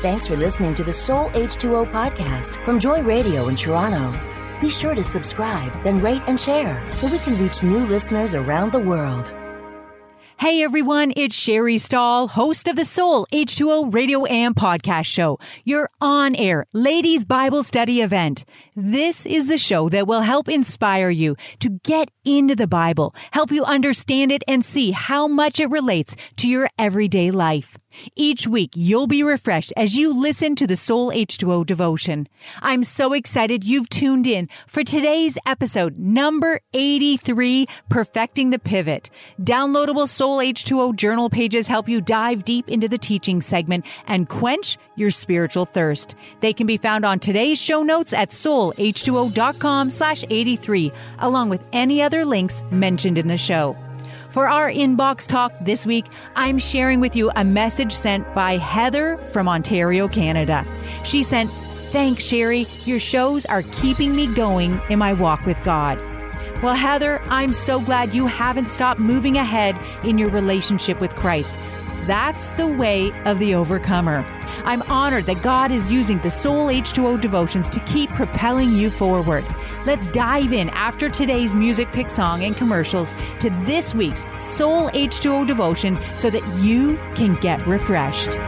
Thanks for listening to the Soul H2O podcast from Joy Radio in Toronto. Be sure to subscribe, then rate and share so we can reach new listeners around the world. Hey everyone, it's Sherry Stahl, host of the Soul H2O radio and podcast show, your on air ladies Bible study event. This is the show that will help inspire you to get into the Bible, help you understand it and see how much it relates to your everyday life. Each week, you'll be refreshed as you listen to the Soul H2O devotion. I'm so excited you've tuned in for today's episode, number 83, Perfecting the Pivot. Downloadable Soul H2O journal pages help you dive deep into the teaching segment and quench your spiritual thirst. They can be found on today's show notes at soulh2o.com slash 83, along with any other links mentioned in the show. For our inbox talk this week, I'm sharing with you a message sent by Heather from Ontario, Canada. She sent, Thanks, Sherry. Your shows are keeping me going in my walk with God. Well, Heather, I'm so glad you haven't stopped moving ahead in your relationship with Christ. That's the way of the overcomer. I'm honored that God is using the Soul H2O devotions to keep propelling you forward. Let's dive in after today's music pick song and commercials to this week's Soul H2O devotion so that you can get refreshed.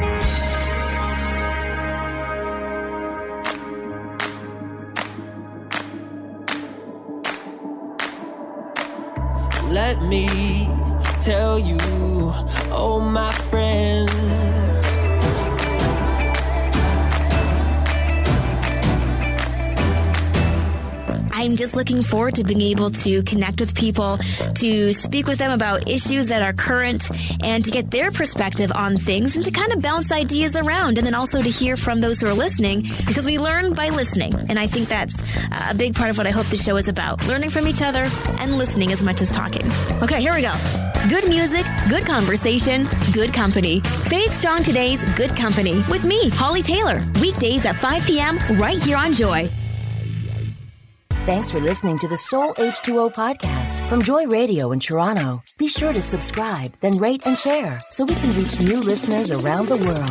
Let me just looking forward to being able to connect with people, to speak with them about issues that are current, and to get their perspective on things and to kind of bounce ideas around. And then also to hear from those who are listening because we learn by listening. And I think that's a big part of what I hope the show is about learning from each other and listening as much as talking. Okay, here we go. Good music, good conversation, good company. Faith Strong Today's Good Company with me, Holly Taylor. Weekdays at 5 p.m. right here on Joy. Thanks for listening to the Soul H2O podcast from Joy Radio in Toronto. Be sure to subscribe, then rate and share so we can reach new listeners around the world.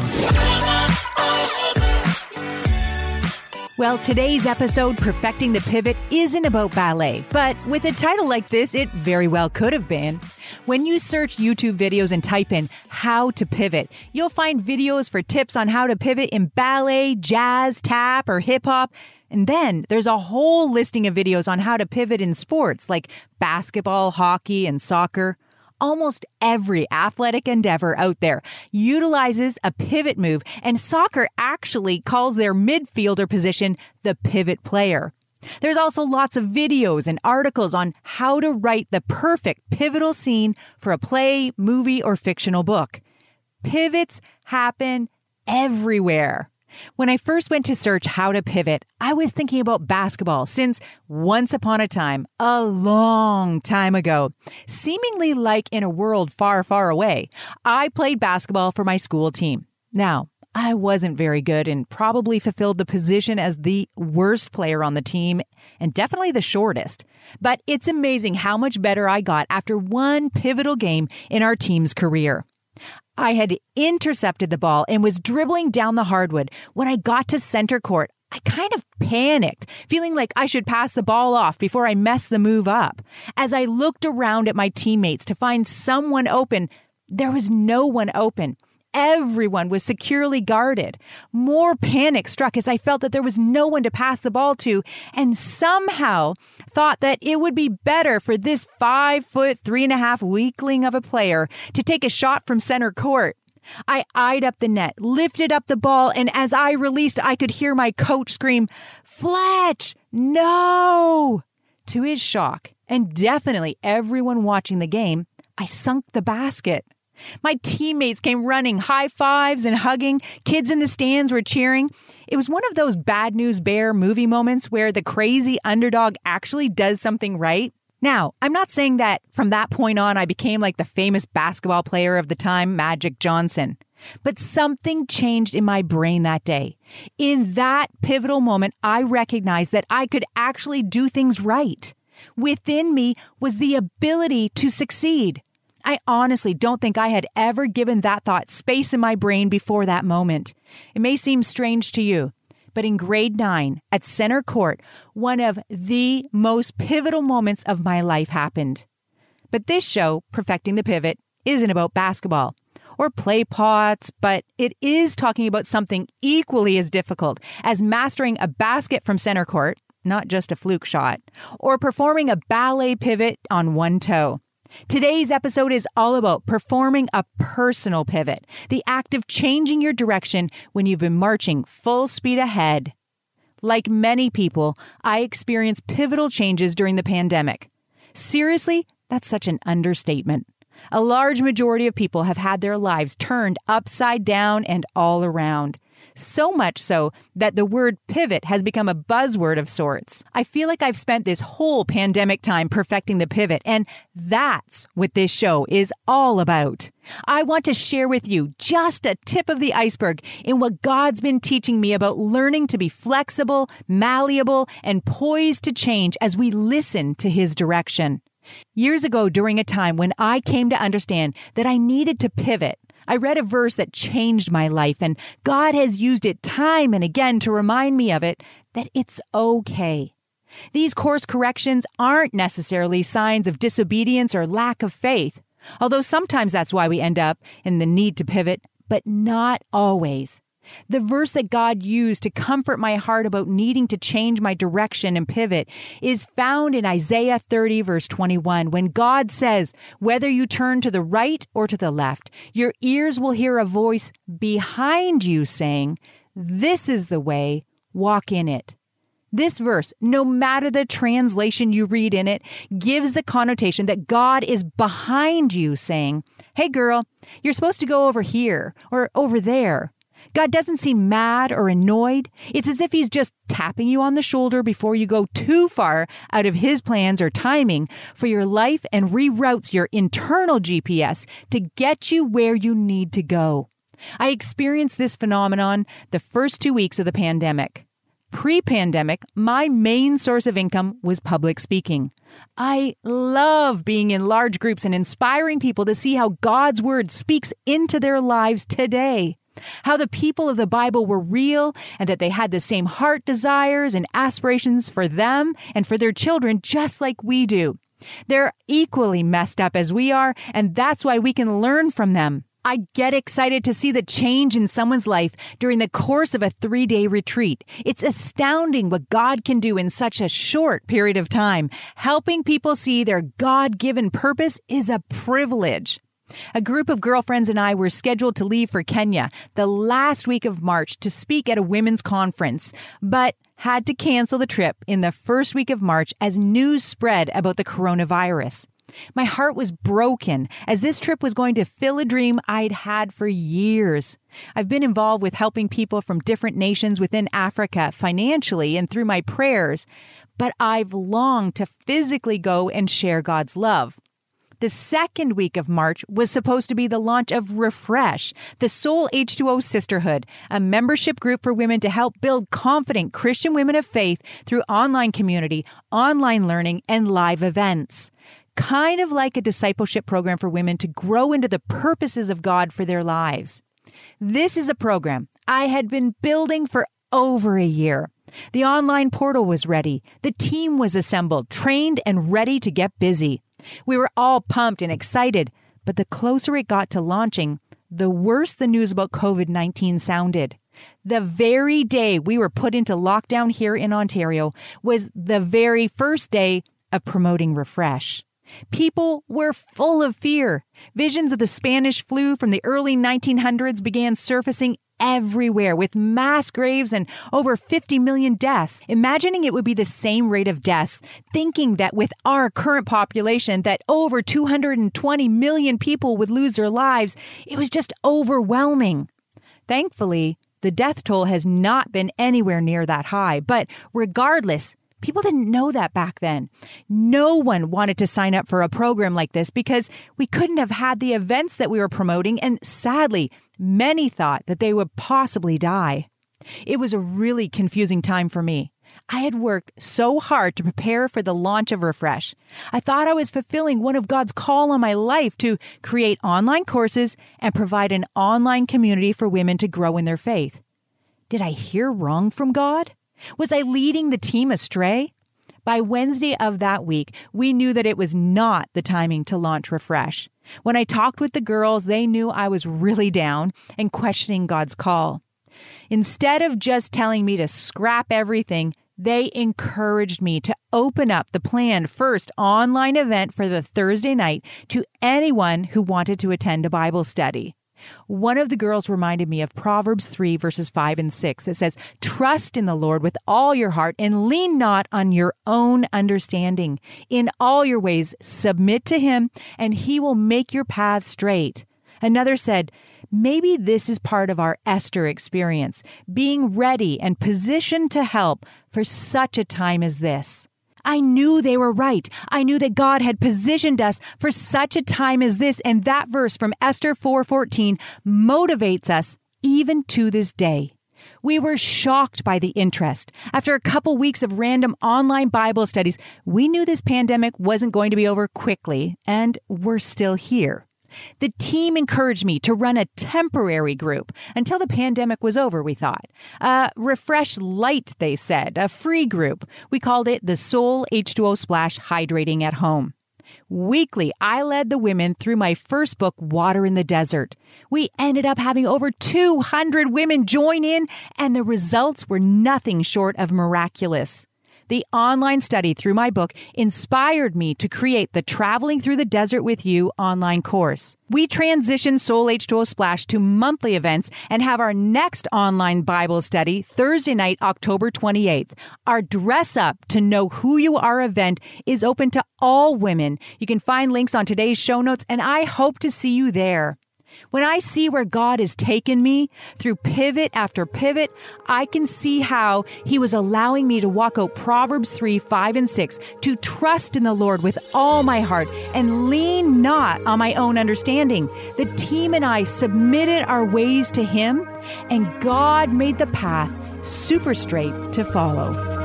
Well, today's episode, Perfecting the Pivot, isn't about ballet, but with a title like this, it very well could have been. When you search YouTube videos and type in how to pivot, you'll find videos for tips on how to pivot in ballet, jazz, tap, or hip hop. And then there's a whole listing of videos on how to pivot in sports like basketball, hockey, and soccer. Almost every athletic endeavor out there utilizes a pivot move, and soccer actually calls their midfielder position the pivot player. There's also lots of videos and articles on how to write the perfect pivotal scene for a play, movie, or fictional book. Pivots happen everywhere. When I first went to search how to pivot, I was thinking about basketball since once upon a time, a long time ago, seemingly like in a world far, far away, I played basketball for my school team. Now, I wasn't very good and probably fulfilled the position as the worst player on the team and definitely the shortest. But it's amazing how much better I got after one pivotal game in our team's career. I had intercepted the ball and was dribbling down the hardwood. When I got to center court, I kind of panicked, feeling like I should pass the ball off before I messed the move up. As I looked around at my teammates to find someone open, there was no one open. Everyone was securely guarded. More panic struck as I felt that there was no one to pass the ball to, and somehow thought that it would be better for this five foot, three and a half weakling of a player to take a shot from center court. I eyed up the net, lifted up the ball, and as I released, I could hear my coach scream, Fletch, no! To his shock, and definitely everyone watching the game, I sunk the basket. My teammates came running, high fives and hugging. Kids in the stands were cheering. It was one of those bad news bear movie moments where the crazy underdog actually does something right. Now, I'm not saying that from that point on I became like the famous basketball player of the time, Magic Johnson. But something changed in my brain that day. In that pivotal moment, I recognized that I could actually do things right. Within me was the ability to succeed. I honestly don't think I had ever given that thought space in my brain before that moment. It may seem strange to you, but in grade nine at center court, one of the most pivotal moments of my life happened. But this show, Perfecting the Pivot, isn't about basketball or play pots, but it is talking about something equally as difficult as mastering a basket from center court, not just a fluke shot, or performing a ballet pivot on one toe. Today's episode is all about performing a personal pivot, the act of changing your direction when you've been marching full speed ahead. Like many people, I experienced pivotal changes during the pandemic. Seriously, that's such an understatement. A large majority of people have had their lives turned upside down and all around. So much so that the word pivot has become a buzzword of sorts. I feel like I've spent this whole pandemic time perfecting the pivot, and that's what this show is all about. I want to share with you just a tip of the iceberg in what God's been teaching me about learning to be flexible, malleable, and poised to change as we listen to His direction. Years ago, during a time when I came to understand that I needed to pivot, I read a verse that changed my life, and God has used it time and again to remind me of it that it's okay. These course corrections aren't necessarily signs of disobedience or lack of faith, although sometimes that's why we end up in the need to pivot, but not always. The verse that God used to comfort my heart about needing to change my direction and pivot is found in Isaiah 30, verse 21, when God says, Whether you turn to the right or to the left, your ears will hear a voice behind you saying, This is the way, walk in it. This verse, no matter the translation you read in it, gives the connotation that God is behind you saying, Hey girl, you're supposed to go over here or over there. God doesn't seem mad or annoyed. It's as if He's just tapping you on the shoulder before you go too far out of His plans or timing for your life and reroutes your internal GPS to get you where you need to go. I experienced this phenomenon the first two weeks of the pandemic. Pre pandemic, my main source of income was public speaking. I love being in large groups and inspiring people to see how God's word speaks into their lives today how the people of the Bible were real and that they had the same heart desires and aspirations for them and for their children, just like we do. They're equally messed up as we are, and that's why we can learn from them. I get excited to see the change in someone's life during the course of a three day retreat. It's astounding what God can do in such a short period of time. Helping people see their God given purpose is a privilege. A group of girlfriends and I were scheduled to leave for Kenya the last week of March to speak at a women's conference, but had to cancel the trip in the first week of March as news spread about the coronavirus. My heart was broken as this trip was going to fill a dream I'd had for years. I've been involved with helping people from different nations within Africa financially and through my prayers, but I've longed to physically go and share God's love. The second week of March was supposed to be the launch of Refresh, the Soul H2O Sisterhood, a membership group for women to help build confident Christian women of faith through online community, online learning, and live events. Kind of like a discipleship program for women to grow into the purposes of God for their lives. This is a program I had been building for over a year. The online portal was ready. The team was assembled, trained, and ready to get busy. We were all pumped and excited, but the closer it got to launching, the worse the news about COVID 19 sounded. The very day we were put into lockdown here in Ontario was the very first day of promoting Refresh. People were full of fear. Visions of the Spanish flu from the early 1900s began surfacing everywhere with mass graves and over 50 million deaths. Imagining it would be the same rate of deaths, thinking that with our current population that over 220 million people would lose their lives, it was just overwhelming. Thankfully, the death toll has not been anywhere near that high, but regardless, People didn't know that back then. No one wanted to sign up for a program like this because we couldn't have had the events that we were promoting, and sadly, many thought that they would possibly die. It was a really confusing time for me. I had worked so hard to prepare for the launch of Refresh. I thought I was fulfilling one of God's call on my life to create online courses and provide an online community for women to grow in their faith. Did I hear wrong from God? Was I leading the team astray? By Wednesday of that week, we knew that it was not the timing to launch Refresh. When I talked with the girls, they knew I was really down and questioning God's call. Instead of just telling me to scrap everything, they encouraged me to open up the planned first online event for the Thursday night to anyone who wanted to attend a Bible study. One of the girls reminded me of Proverbs 3, verses 5 and 6. It says, Trust in the Lord with all your heart and lean not on your own understanding. In all your ways, submit to him, and he will make your path straight. Another said, Maybe this is part of our Esther experience, being ready and positioned to help for such a time as this. I knew they were right. I knew that God had positioned us for such a time as this, and that verse from Esther 4:14 motivates us even to this day. We were shocked by the interest. After a couple weeks of random online Bible studies, we knew this pandemic wasn't going to be over quickly, and we're still here. The team encouraged me to run a temporary group until the pandemic was over, we thought. Uh, refresh light, they said, a free group. We called it the Soul H2O Splash Hydrating at Home. Weekly, I led the women through my first book, Water in the Desert. We ended up having over 200 women join in, and the results were nothing short of miraculous. The online study through my book inspired me to create the Traveling Through the Desert with You online course. We transitioned Soul H2O Splash to monthly events and have our next online Bible study Thursday night, October 28th. Our Dress Up to Know Who You Are event is open to all women. You can find links on today's show notes, and I hope to see you there. When I see where God has taken me through pivot after pivot, I can see how He was allowing me to walk out Proverbs 3, 5, and 6 to trust in the Lord with all my heart and lean not on my own understanding. The team and I submitted our ways to Him, and God made the path super straight to follow.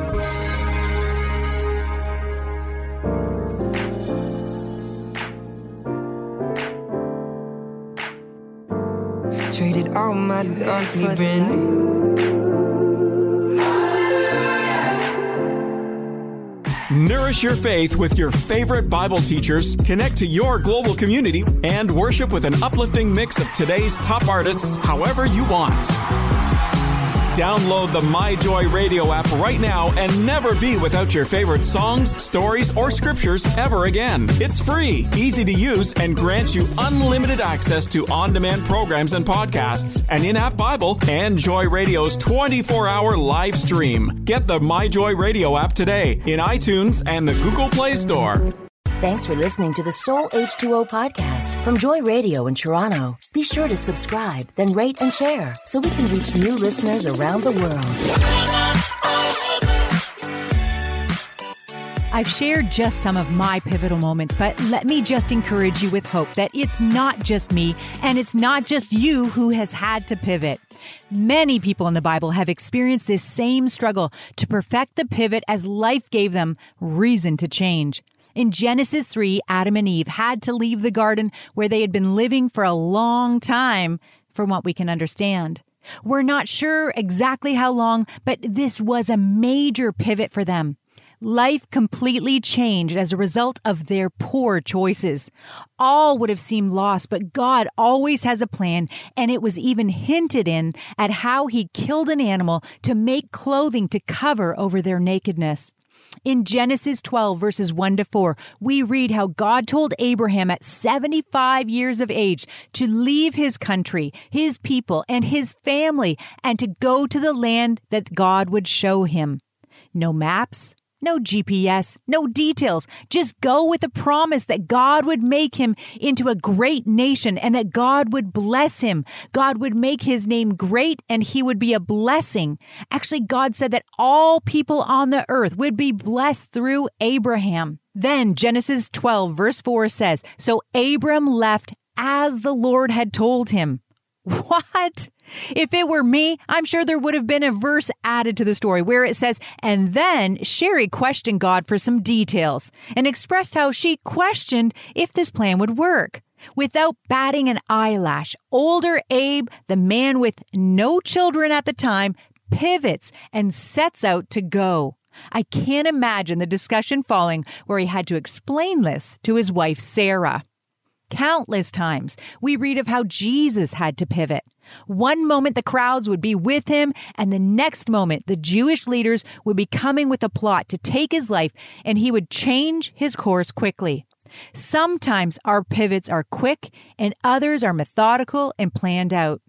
Traded all my dark for Nourish your faith with your favorite Bible teachers, connect to your global community, and worship with an uplifting mix of today's top artists however you want. Download the MyJoy Radio app right now and never be without your favorite songs, stories, or scriptures ever again. It's free, easy to use, and grants you unlimited access to on demand programs and podcasts, an in app Bible, and Joy Radio's 24 hour live stream. Get the MyJoy Radio app today in iTunes and the Google Play Store. Thanks for listening to the Soul H2O podcast from Joy Radio in Toronto. Be sure to subscribe, then rate and share so we can reach new listeners around the world. I've shared just some of my pivotal moments, but let me just encourage you with hope that it's not just me and it's not just you who has had to pivot. Many people in the Bible have experienced this same struggle to perfect the pivot as life gave them reason to change. In Genesis 3, Adam and Eve had to leave the garden where they had been living for a long time, from what we can understand. We're not sure exactly how long, but this was a major pivot for them. Life completely changed as a result of their poor choices. All would have seemed lost, but God always has a plan, and it was even hinted in at how He killed an animal to make clothing to cover over their nakedness. In Genesis 12, verses 1 to 4, we read how God told Abraham at 75 years of age to leave his country, his people, and his family, and to go to the land that God would show him. No maps, no GPS, no details. Just go with the promise that God would make him into a great nation and that God would bless him. God would make his name great and he would be a blessing. Actually, God said that all people on the earth would be blessed through Abraham. Then Genesis 12, verse 4 says, So Abram left as the Lord had told him. What? If it were me, I'm sure there would have been a verse added to the story where it says, and then Sherry questioned God for some details and expressed how she questioned if this plan would work. Without batting an eyelash, older Abe, the man with no children at the time, pivots and sets out to go. I can't imagine the discussion following where he had to explain this to his wife, Sarah. Countless times we read of how Jesus had to pivot. One moment the crowds would be with him, and the next moment the Jewish leaders would be coming with a plot to take his life, and he would change his course quickly. Sometimes our pivots are quick, and others are methodical and planned out.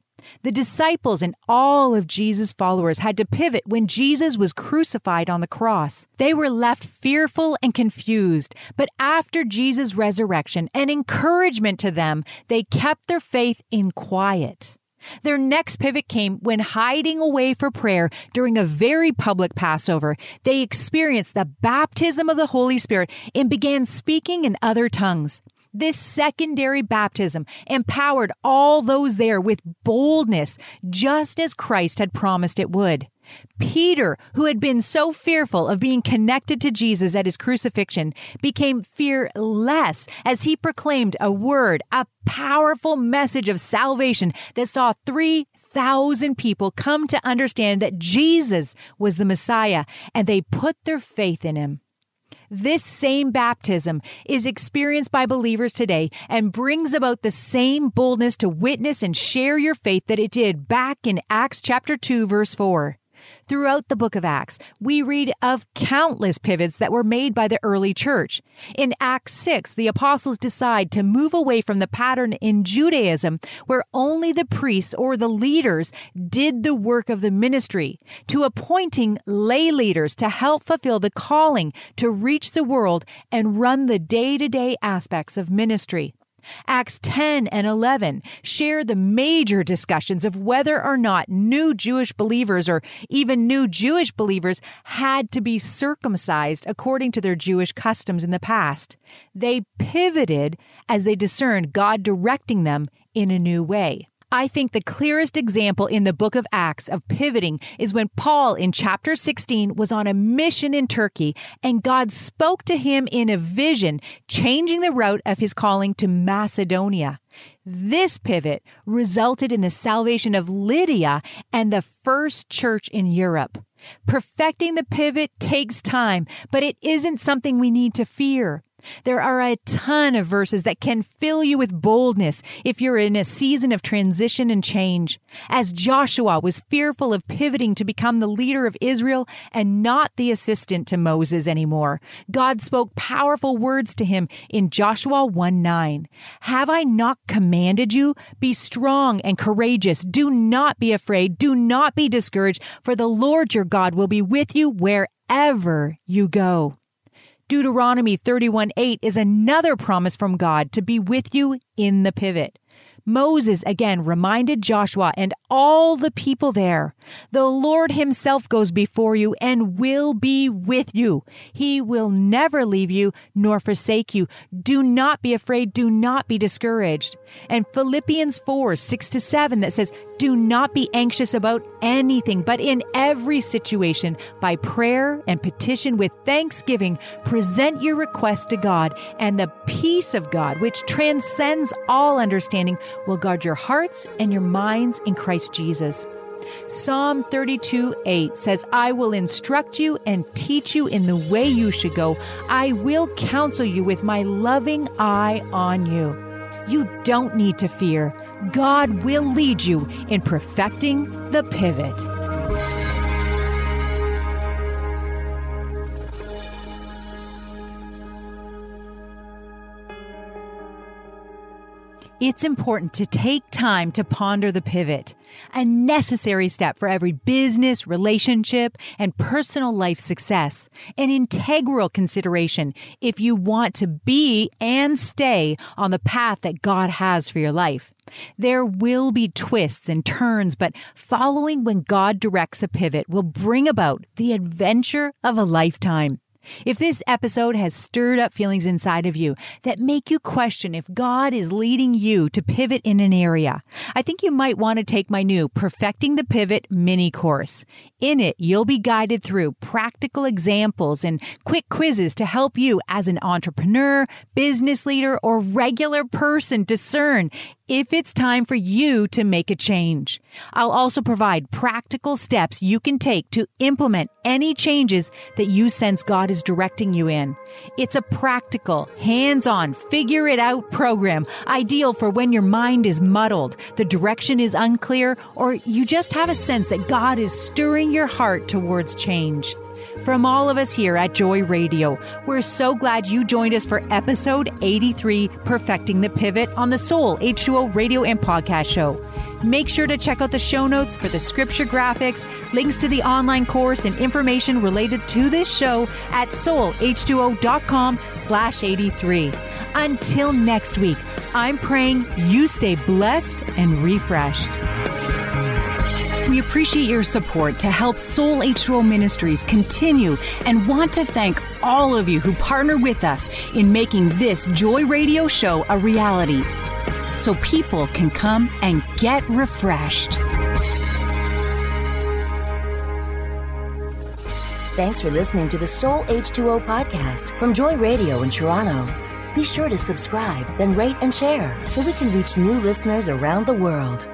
The disciples and all of Jesus' followers had to pivot when Jesus was crucified on the cross. They were left fearful and confused, but after Jesus' resurrection and encouragement to them, they kept their faith in quiet. Their next pivot came when hiding away for prayer during a very public Passover. They experienced the baptism of the Holy Spirit and began speaking in other tongues. This secondary baptism empowered all those there with boldness, just as Christ had promised it would. Peter, who had been so fearful of being connected to Jesus at his crucifixion, became fearless as he proclaimed a word, a powerful message of salvation that saw 3,000 people come to understand that Jesus was the Messiah and they put their faith in him. This same baptism is experienced by believers today and brings about the same boldness to witness and share your faith that it did back in Acts chapter 2 verse 4. Throughout the book of Acts, we read of countless pivots that were made by the early church. In Acts 6, the apostles decide to move away from the pattern in Judaism where only the priests or the leaders did the work of the ministry to appointing lay leaders to help fulfill the calling to reach the world and run the day to day aspects of ministry. Acts 10 and 11 share the major discussions of whether or not new Jewish believers or even new Jewish believers had to be circumcised according to their Jewish customs in the past. They pivoted as they discerned God directing them in a new way. I think the clearest example in the book of Acts of pivoting is when Paul in chapter 16 was on a mission in Turkey and God spoke to him in a vision, changing the route of his calling to Macedonia. This pivot resulted in the salvation of Lydia and the first church in Europe. Perfecting the pivot takes time, but it isn't something we need to fear. There are a ton of verses that can fill you with boldness if you're in a season of transition and change. As Joshua was fearful of pivoting to become the leader of Israel and not the assistant to Moses anymore, God spoke powerful words to him in Joshua 1 9. Have I not commanded you? Be strong and courageous. Do not be afraid. Do not be discouraged, for the Lord your God will be with you wherever you go. Deuteronomy 31 8 is another promise from God to be with you in the pivot. Moses again reminded Joshua and all the people there the Lord Himself goes before you and will be with you. He will never leave you nor forsake you. Do not be afraid. Do not be discouraged. And Philippians 4 6 to 7 that says, do not be anxious about anything, but in every situation, by prayer and petition with thanksgiving, present your request to God, and the peace of God, which transcends all understanding, will guard your hearts and your minds in Christ Jesus. Psalm 32 8 says, I will instruct you and teach you in the way you should go. I will counsel you with my loving eye on you. You don't need to fear. God will lead you in perfecting the pivot. It's important to take time to ponder the pivot, a necessary step for every business, relationship, and personal life success, an integral consideration if you want to be and stay on the path that God has for your life. There will be twists and turns, but following when God directs a pivot will bring about the adventure of a lifetime. If this episode has stirred up feelings inside of you that make you question if God is leading you to pivot in an area, I think you might want to take my new Perfecting the Pivot mini course. In it, you'll be guided through practical examples and quick quizzes to help you as an entrepreneur, business leader, or regular person discern if it's time for you to make a change. I'll also provide practical steps you can take to implement any changes that you sense God is directing you in. It's a practical, hands-on, figure it out program, ideal for when your mind is muddled, the direction is unclear, or you just have a sense that God is stirring your heart towards change. From all of us here at Joy Radio, we're so glad you joined us for episode 83 Perfecting the Pivot on the Soul H2O radio and podcast show. Make sure to check out the show notes for the scripture graphics, links to the online course, and information related to this show at soulh2o.com slash 83. Until next week, I'm praying you stay blessed and refreshed. We appreciate your support to help Soul H2O Ministries continue and want to thank all of you who partner with us in making this Joy Radio show a reality so people can come and get refreshed. Thanks for listening to the Soul H2O podcast from Joy Radio in Toronto. Be sure to subscribe, then rate and share so we can reach new listeners around the world.